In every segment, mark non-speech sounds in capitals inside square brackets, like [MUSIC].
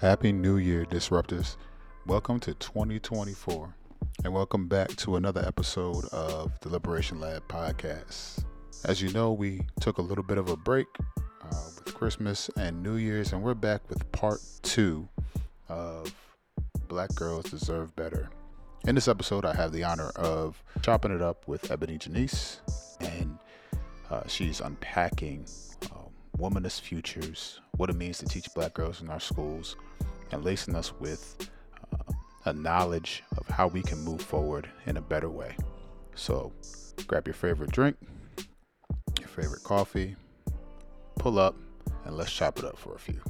Happy New Year, Disruptors. Welcome to 2024, and welcome back to another episode of the Liberation Lab podcast. As you know, we took a little bit of a break uh, with Christmas and New Year's, and we're back with part two of Black Girls Deserve Better. In this episode, I have the honor of chopping it up with Ebony Janice, and uh, she's unpacking um, womanist futures, what it means to teach black girls in our schools, and lacing us with uh, a knowledge of how we can move forward in a better way. So, grab your favorite drink, your favorite coffee, pull up, and let's chop it up for a few.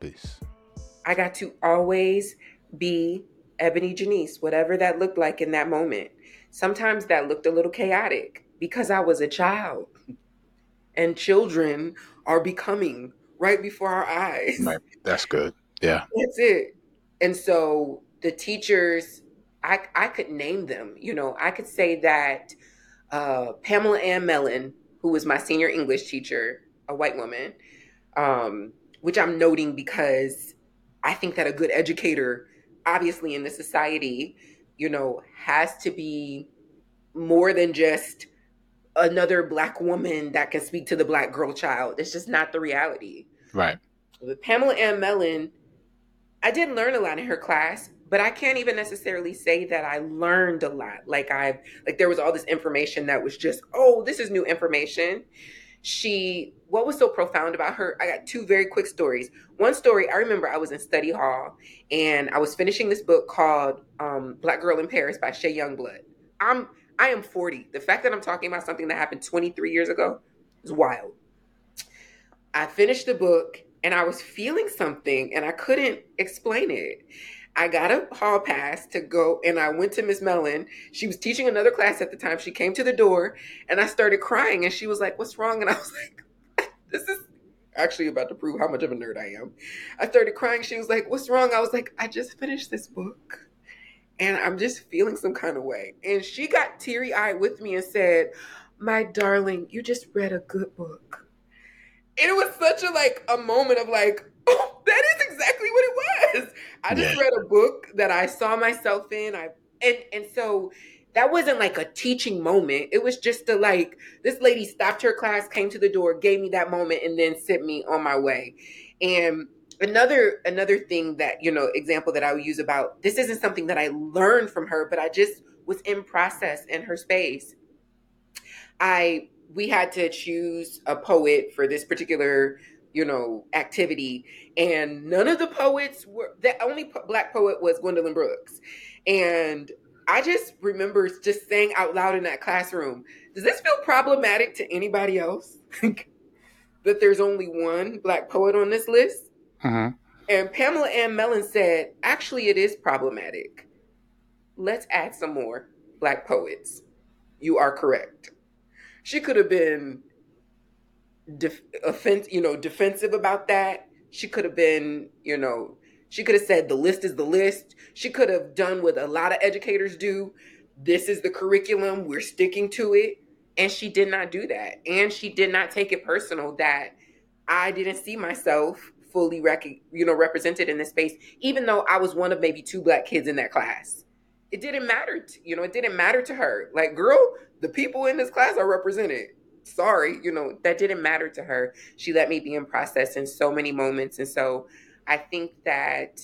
Peace. I got to always be Ebony Janice, whatever that looked like in that moment. Sometimes that looked a little chaotic because I was a child. And children are becoming right before our eyes. Right. That's good. Yeah. That's it. And so the teachers, I, I could name them. You know, I could say that uh, Pamela Ann Mellon, who was my senior English teacher, a white woman, um, which I'm noting because I think that a good educator, obviously in the society, you know, has to be more than just another black woman that can speak to the black girl child. It's just not the reality. Right. But Pamela Ann Mellon, I did learn a lot in her class, but I can't even necessarily say that I learned a lot. Like I've like there was all this information that was just, oh, this is new information. She what was so profound about her? I got two very quick stories. One story, I remember I was in study hall and I was finishing this book called um, Black Girl in Paris by Shay Youngblood. I'm I am 40. The fact that I'm talking about something that happened 23 years ago is wild. I finished the book and I was feeling something and I couldn't explain it. I got a hall pass to go and I went to Miss Mellon. She was teaching another class at the time. She came to the door and I started crying and she was like, What's wrong? And I was [LAUGHS] like, This is actually about to prove how much of a nerd I am. I started crying. She was like, What's wrong? I was like, I just finished this book and I'm just feeling some kind of way. And she got teary eyed with me and said, My darling, you just read a good book. And it was such a like a moment of like, [LAUGHS] oh, that is exactly what it was. I just yeah. read a book that I saw myself in. I and and so that wasn't like a teaching moment. It was just a like this lady stopped her class, came to the door, gave me that moment, and then sent me on my way. And another another thing that you know example that I would use about this isn't something that I learned from her, but I just was in process in her space. I we had to choose a poet for this particular you know activity. And none of the poets were the only po- black poet was gwendolyn brooks. And i just remember just saying out loud in that classroom does this feel problematic to anybody else [LAUGHS] that there's only one black poet on this list? Uh-huh. and pamela ann mellon said actually it is problematic. Let's add some more black poets. You are correct she could have been def- offense, you know, defensive about that. She could have been, you know, she could have said the list is the list. She could have done what a lot of educators do. This is the curriculum. We're sticking to it. And she did not do that. And she did not take it personal that I didn't see myself fully rec- you know represented in this space even though I was one of maybe two black kids in that class. It didn't matter, to, you know, it didn't matter to her. Like, girl, the people in this class are represented. Sorry, you know, that didn't matter to her. She let me be in process in so many moments. And so I think that,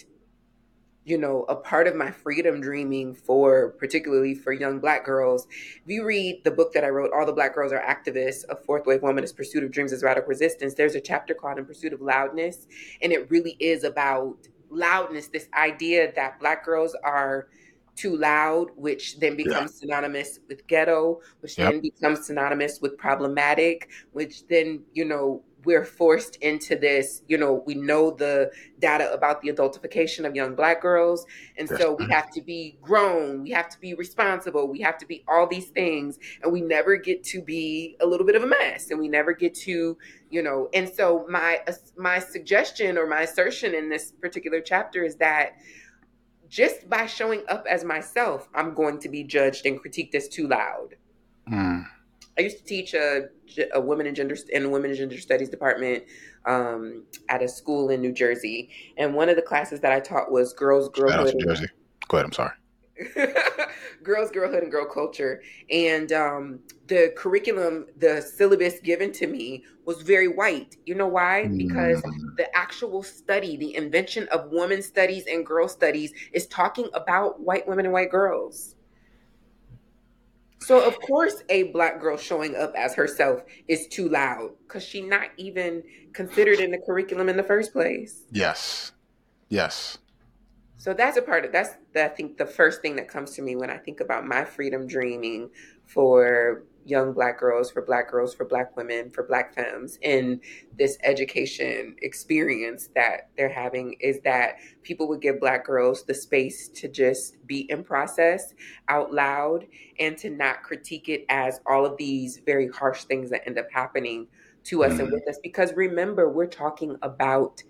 you know, a part of my freedom dreaming for particularly for young black girls, if you read the book that I wrote, All the Black Girls Are Activists, A Fourth Wave Womanist Pursuit of Dreams as Radical Resistance, there's a chapter called In Pursuit of Loudness. And it really is about loudness, this idea that black girls are too loud, which then becomes yeah. synonymous with ghetto, which yep. then becomes synonymous with problematic, which then, you know, we're forced into this, you know, we know the data about the adultification of young black girls. And so we mm-hmm. have to be grown, we have to be responsible, we have to be all these things. And we never get to be a little bit of a mess. And we never get to, you know, and so my my suggestion or my assertion in this particular chapter is that just by showing up as myself, I'm going to be judged and critiqued as too loud. Mm. I used to teach a, a women and gender in women and gender studies department um, at a school in New Jersey, and one of the classes that I taught was girls, girlhood. New Jersey. Go ahead. I'm sorry. [LAUGHS] girls, girlhood, and girl culture. And um, the curriculum, the syllabus given to me was very white. You know why? Because mm. the actual study, the invention of women's studies and girl studies, is talking about white women and white girls. So of course, a black girl showing up as herself is too loud because she's not even considered in the curriculum in the first place. Yes, yes. So that's a part of that's the, I think the first thing that comes to me when I think about my freedom dreaming for young black girls, for black girls, for black women, for black femmes in this education experience that they're having is that people would give black girls the space to just be in process out loud and to not critique it as all of these very harsh things that end up happening to us mm-hmm. and with us. Because remember, we're talking about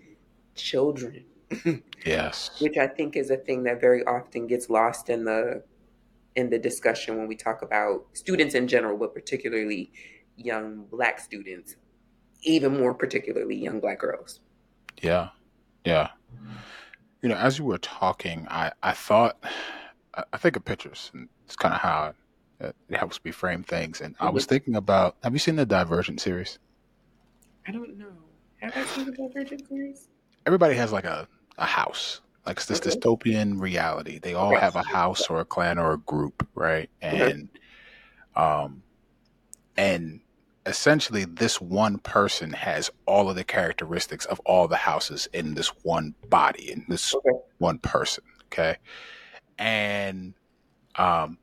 children [LAUGHS] yes. Which I think is a thing that very often gets lost in the in the discussion when we talk about students in general, but particularly young black students, even more particularly young black girls. Yeah. Yeah. You know, as you were talking, I, I thought, I think of pictures, and it's kind of how it, it helps me frame things. And mm-hmm. I was thinking about, have you seen the Divergent series? I don't know. Have I seen the Divergent series? Everybody has like a a house. Like it's this mm-hmm. dystopian reality. They all have a house or a clan or a group, right? And um and essentially this one person has all of the characteristics of all the houses in this one body in this okay. one person okay and um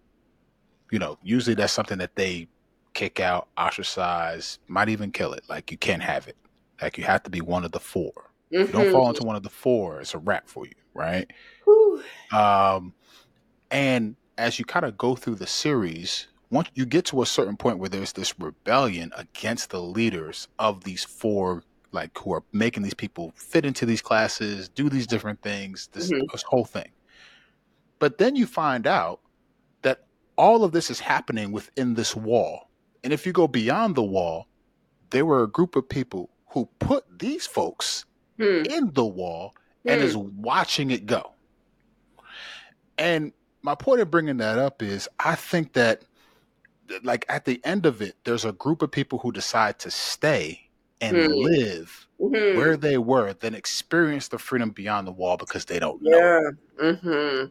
you know usually that's something that they kick out ostracize might even kill it like you can't have it like you have to be one of the four Mm-hmm. Don't fall into one of the four, it's a wrap for you, right? Um, and as you kind of go through the series, once you get to a certain point where there's this rebellion against the leaders of these four, like who are making these people fit into these classes, do these different things, this, mm-hmm. this whole thing. But then you find out that all of this is happening within this wall. And if you go beyond the wall, there were a group of people who put these folks hmm. in the wall hmm. and is watching it go. And my point of bringing that up is I think that like at the end of it, there's a group of people who decide to stay and hmm. live mm-hmm. where they were, then experience the freedom beyond the wall because they don't know. Yeah. Mm-hmm.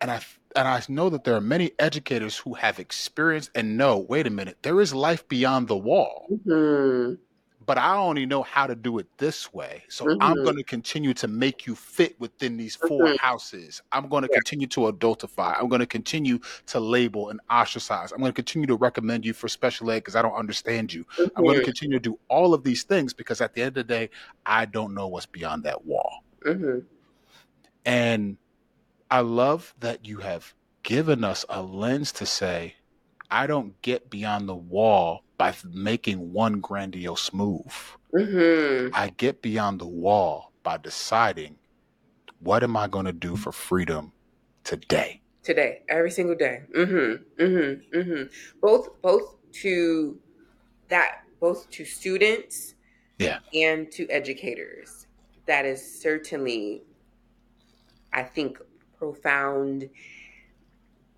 And I and I know that there are many educators who have experienced and know. Wait a minute, there is life beyond the wall. Mm-hmm but I only know how to do it this way. So mm-hmm. I'm going to continue to make you fit within these 4 mm-hmm. houses. I'm going to yeah. continue to adultify. I'm going to continue to label and ostracize. I'm going to continue to recommend you for special ed because I don't understand you. Mm-hmm. I'm going to continue to do all of these things because at the end of the day, I don't know what's beyond that wall. Mm-hmm. And I love that you have given us a lens to say, I don't get beyond the wall by making one grandiose move. Mm-hmm. I get beyond the wall by deciding what am I going to do for freedom today? Today, every single day. Mm-hmm. Mm-hmm. Mm-hmm. Both, both to that, both to students, yeah, and to educators. That is certainly, I think, profound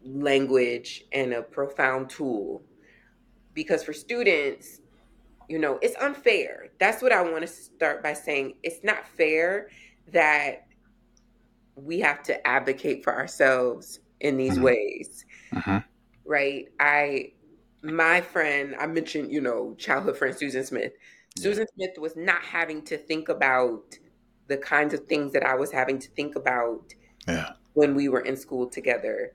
language and a profound tool because for students you know it's unfair that's what i want to start by saying it's not fair that we have to advocate for ourselves in these mm-hmm. ways mm-hmm. right i my friend i mentioned you know childhood friend susan smith yeah. susan smith was not having to think about the kinds of things that i was having to think about yeah. when we were in school together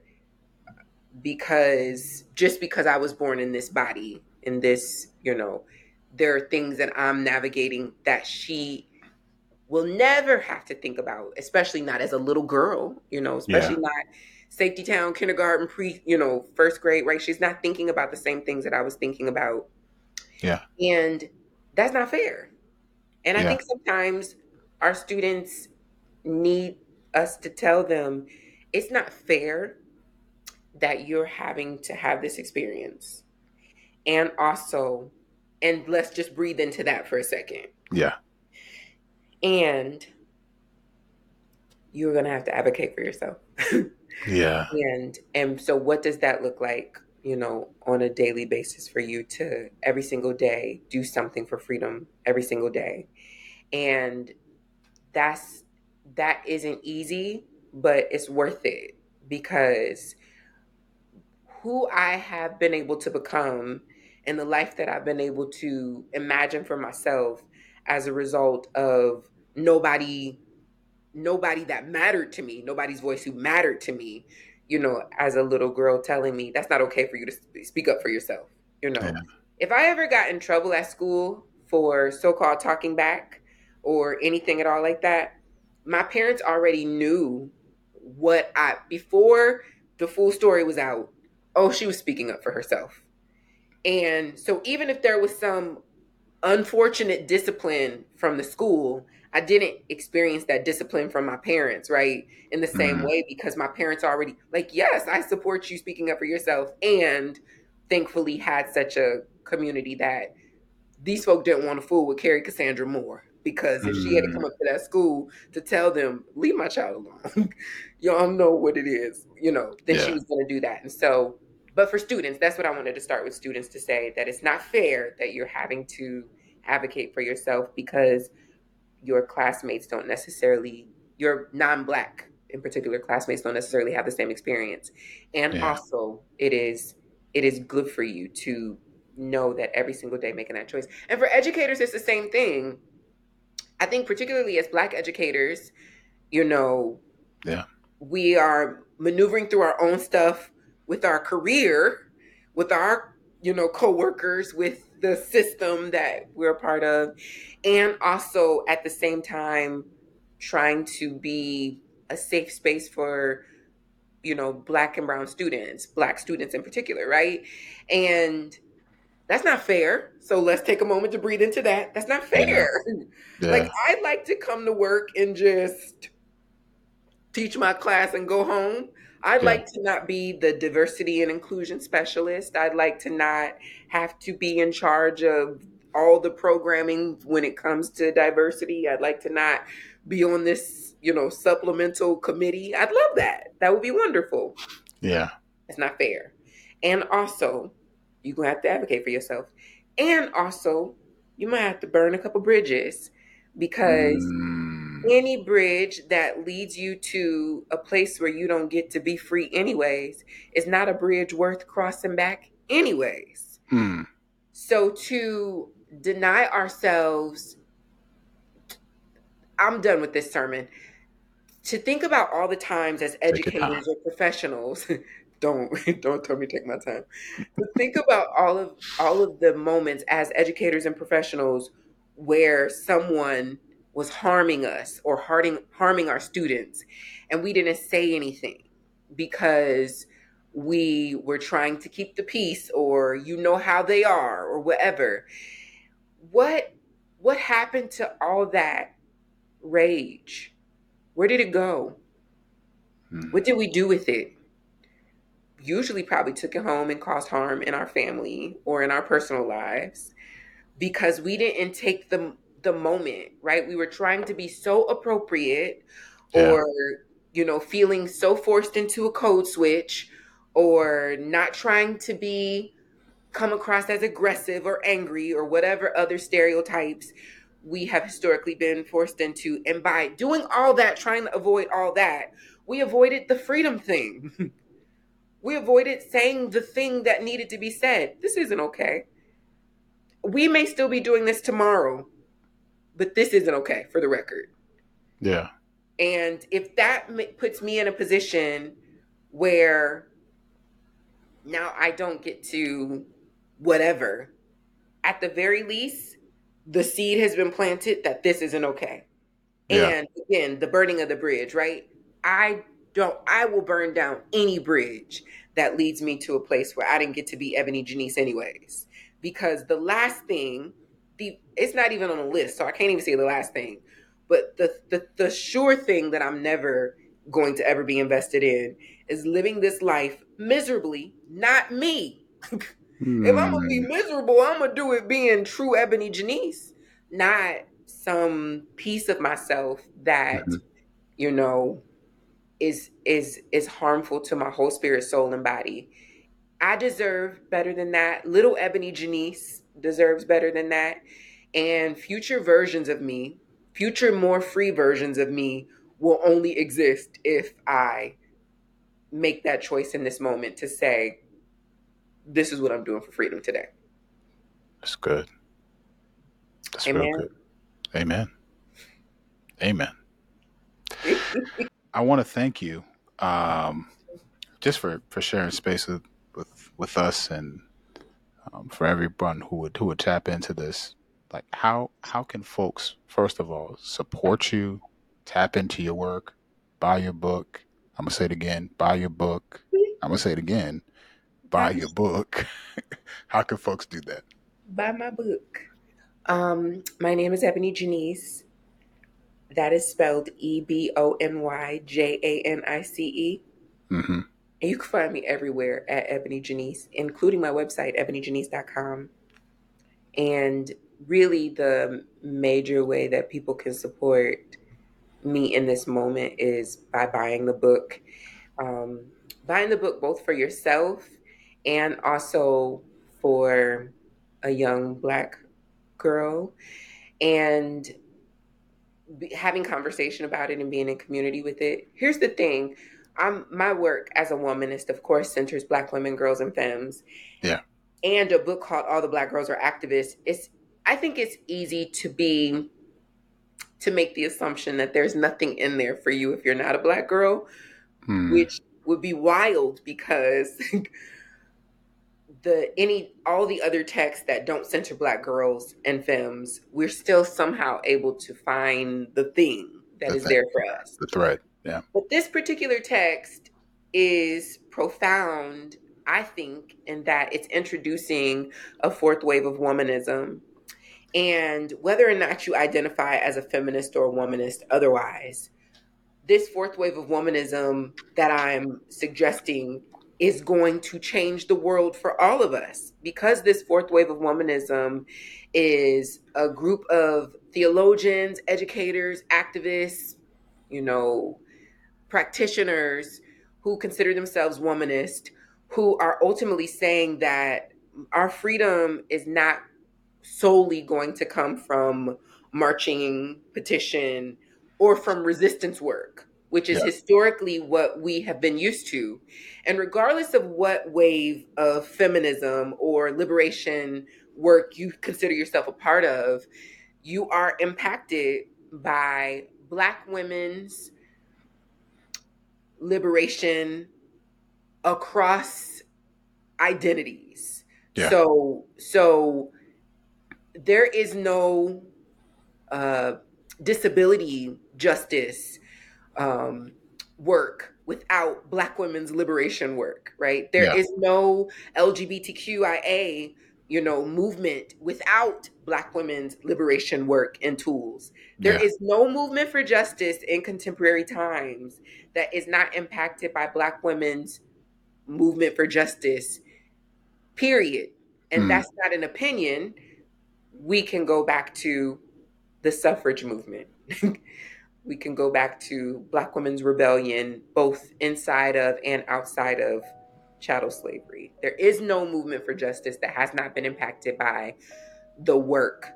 because just because I was born in this body, in this, you know, there are things that I'm navigating that she will never have to think about, especially not as a little girl, you know, especially yeah. not safety town, kindergarten, pre, you know, first grade, right? She's not thinking about the same things that I was thinking about. Yeah. And that's not fair. And I yeah. think sometimes our students need us to tell them it's not fair that you're having to have this experience. and also, and let's just breathe into that for a second. Yeah. And you're going to have to advocate for yourself. [LAUGHS] yeah. And and so what does that look like, you know, on a daily basis for you to every single day do something for freedom every single day. And that's that isn't easy, but it's worth it because who I have been able to become and the life that I've been able to imagine for myself as a result of nobody nobody that mattered to me, nobody's voice who mattered to me, you know, as a little girl telling me that's not okay for you to speak up for yourself, you know. Yeah. If I ever got in trouble at school for so-called talking back or anything at all like that, my parents already knew what I before the full story was out. Oh, she was speaking up for herself. And so even if there was some unfortunate discipline from the school, I didn't experience that discipline from my parents, right? In the same mm-hmm. way, because my parents already, like, yes, I support you speaking up for yourself. And thankfully had such a community that these folk didn't want to fool with Carrie Cassandra Moore because if she had to come mm. up to that school to tell them, leave my child alone, [LAUGHS] y'all know what it is, you know, then yeah. she was going to do that. And so, but for students, that's what I wanted to start with students to say that it's not fair that you're having to advocate for yourself because your classmates don't necessarily, your non black in particular classmates don't necessarily have the same experience. And yeah. also, it is it is good for you to know that every single day making that choice. And for educators, it's the same thing. I think particularly as black educators, you know, yeah. We are maneuvering through our own stuff with our career, with our, you know, coworkers, with the system that we're a part of, and also at the same time trying to be a safe space for you know black and brown students black students in particular right? And that's not fair. So let's take a moment to breathe into that. That's not fair. Yeah. Like i'd like to come to work and just teach my class and go home I'd yeah. like to not be the diversity and inclusion specialist. I'd like to not have to be in charge of all the programming when it comes to diversity. I'd like to not be on this, you know, supplemental committee. I'd love that. That would be wonderful. Yeah. It's not fair. And also, you're going to have to advocate for yourself. And also, you might have to burn a couple bridges because mm. Any bridge that leads you to a place where you don't get to be free anyways is not a bridge worth crossing back anyways. Mm. So to deny ourselves I'm done with this sermon. To think about all the times as educators or professionals, [LAUGHS] don't [LAUGHS] don't tell me take my time. To think about all of all of the moments as educators and professionals where someone was harming us or harming harming our students. And we didn't say anything because we were trying to keep the peace or you know how they are or whatever. What what happened to all that rage? Where did it go? Hmm. what did we do with it? Usually probably took it home and caused harm in our family or in our personal lives because we didn't take the the moment, right? We were trying to be so appropriate yeah. or you know, feeling so forced into a code switch or not trying to be come across as aggressive or angry or whatever other stereotypes we have historically been forced into. And by doing all that, trying to avoid all that, we avoided the freedom thing. [LAUGHS] we avoided saying the thing that needed to be said. This isn't okay we may still be doing this tomorrow, but this isn't okay for the record. Yeah. And if that puts me in a position where now I don't get to whatever, at the very least, the seed has been planted that this isn't okay. Yeah. And again, the burning of the bridge, right? I don't, I will burn down any bridge that leads me to a place where I didn't get to be Ebony Janice, anyways because the last thing, the it's not even on the list, so I can't even say the last thing. But the the, the sure thing that I'm never going to ever be invested in is living this life miserably, not me. Mm. [LAUGHS] If I'm gonna be miserable, I'm gonna do it being true Ebony Janice, not some piece of myself that mm-hmm. you know is is is harmful to my whole spirit, soul, and body. I deserve better than that. Little Ebony Janice deserves better than that. And future versions of me, future more free versions of me will only exist if I make that choice in this moment to say, this is what I'm doing for freedom today. That's good. That's Amen. real good. Amen. Amen. [LAUGHS] I want to thank you um, just for, for sharing space with, with, with us and um, for everyone who would who would tap into this. Like how how can folks first of all support you, tap into your work, buy your book. I'm gonna say it again, buy your book. I'm gonna say it again, buy your book. [LAUGHS] how can folks do that? Buy my book. Um, my name is Ebony Janice. That is spelled E B O N Y J A N I C E. Mm-hmm. And you can find me everywhere at Ebony Janice, including my website, ebonyjanice.com. And really, the major way that people can support me in this moment is by buying the book. Um, buying the book both for yourself and also for a young Black girl. And having conversation about it and being in community with it. Here's the thing. I'm my work as a womanist, of course, centers black women, girls, and femmes. Yeah. And a book called All the Black Girls Are Activists. It's I think it's easy to be to make the assumption that there's nothing in there for you if you're not a black girl, hmm. which would be wild because [LAUGHS] the any all the other texts that don't center black girls and femmes, we're still somehow able to find the thing that the is thing. there for us. The thread. Yeah. But this particular text is profound, I think, in that it's introducing a fourth wave of womanism. And whether or not you identify as a feminist or a womanist otherwise, this fourth wave of womanism that I'm suggesting is going to change the world for all of us because this fourth wave of womanism is a group of theologians, educators, activists, you know, practitioners who consider themselves womanist, who are ultimately saying that our freedom is not solely going to come from marching, petition, or from resistance work which is yeah. historically what we have been used to. And regardless of what wave of feminism or liberation work you consider yourself a part of, you are impacted by Black women's liberation across identities. Yeah. So, so there is no uh, disability justice um, work without Black women's liberation work, right? There yeah. is no LGBTQIA, you know, movement without Black women's liberation work and tools. There yeah. is no movement for justice in contemporary times that is not impacted by Black women's movement for justice, period. And mm. that's not an opinion. We can go back to the suffrage movement. [LAUGHS] we can go back to Black women's rebellion, both inside of and outside of chattel slavery. There is no movement for justice that has not been impacted by the work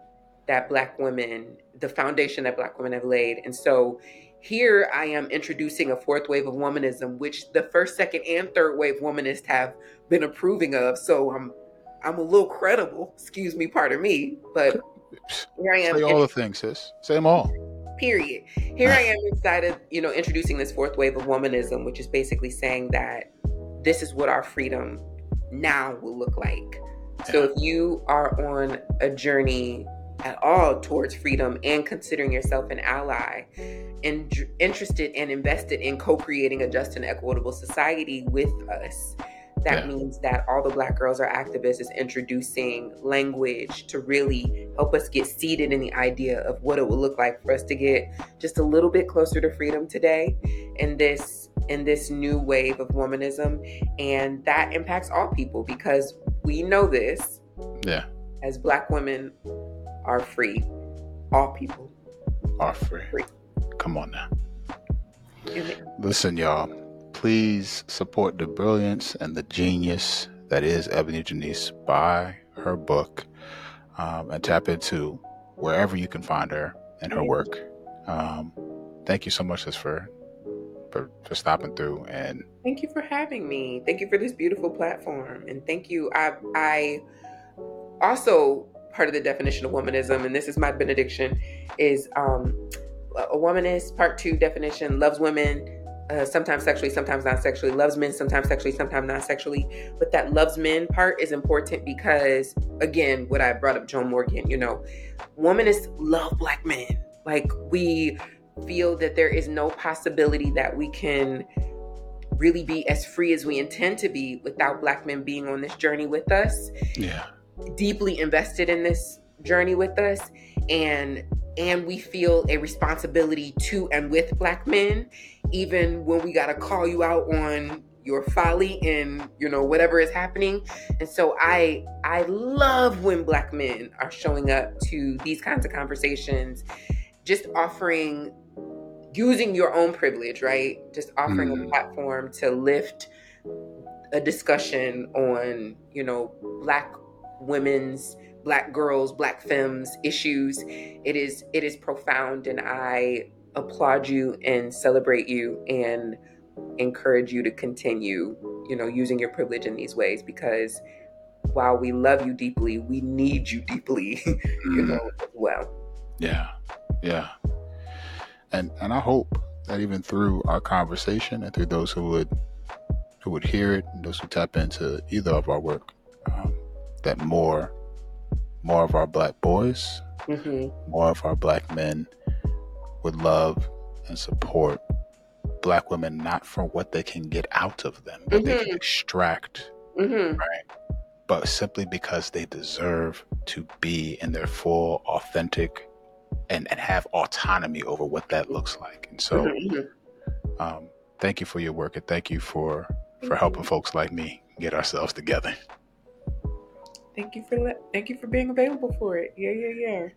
that Black women, the foundation that Black women have laid. And so here I am introducing a fourth wave of womanism, which the first, second, and third wave womanists have been approving of. So I'm I'm a little credible, excuse me, pardon me, but here I am. Say all the things, sis. Say them all period. Here I [LAUGHS] am inside of, you know, introducing this fourth wave of womanism, which is basically saying that this is what our freedom now will look like. So if you are on a journey at all towards freedom and considering yourself an ally and interested and invested in co-creating a just and equitable society with us that yeah. means that all the black girls are activists is introducing language to really help us get seated in the idea of what it would look like for us to get just a little bit closer to freedom today and this in this new wave of womanism and that impacts all people because we know this. Yeah. As black women are free. All people are free. free. Come on now. Listen, y'all. Please support the brilliance and the genius that is Ebony Janice. Buy her book um, and tap into wherever you can find her and her work. Um, thank you so much for, for for stopping through and thank you for having me. Thank you for this beautiful platform and thank you. I I also part of the definition of womanism, and this is my benediction, is um, a womanist part two definition loves women uh, sometimes sexually, sometimes non sexually, loves men, sometimes sexually, sometimes non sexually. But that loves men part is important because, again, what I brought up, Joan Morgan, you know, womanists love black men. Like, we feel that there is no possibility that we can really be as free as we intend to be without black men being on this journey with us. Yeah. Deeply invested in this journey with us. And and we feel a responsibility to and with black men even when we got to call you out on your folly and you know whatever is happening and so i i love when black men are showing up to these kinds of conversations just offering using your own privilege right? Just offering mm. a platform to lift a discussion on you know black women's black girls black femmes issues. It is it is profound and i applaud you and celebrate you and encourage you to continue you know using your privilege in these ways because while we love you deeply we need you deeply [LAUGHS] you mm-hmm. know well. Yeah. Yeah and and i hope that even through our conversation and through those who would who would hear it and those who tap into either of our work um, that more more of our black boys, mm-hmm. more of our black men would love and support black women not for what they can get out of them, but mm-hmm. they can mm-hmm. extract, mm-hmm. right? But simply because they deserve to be in their full, authentic, and, and have autonomy over what that looks like. And so, mm-hmm. mm-hmm. um, thank you for your work and thank you for for helping folks like me get ourselves together. Thank you for le- thank you for being available for it. Yeah, yeah, yeah.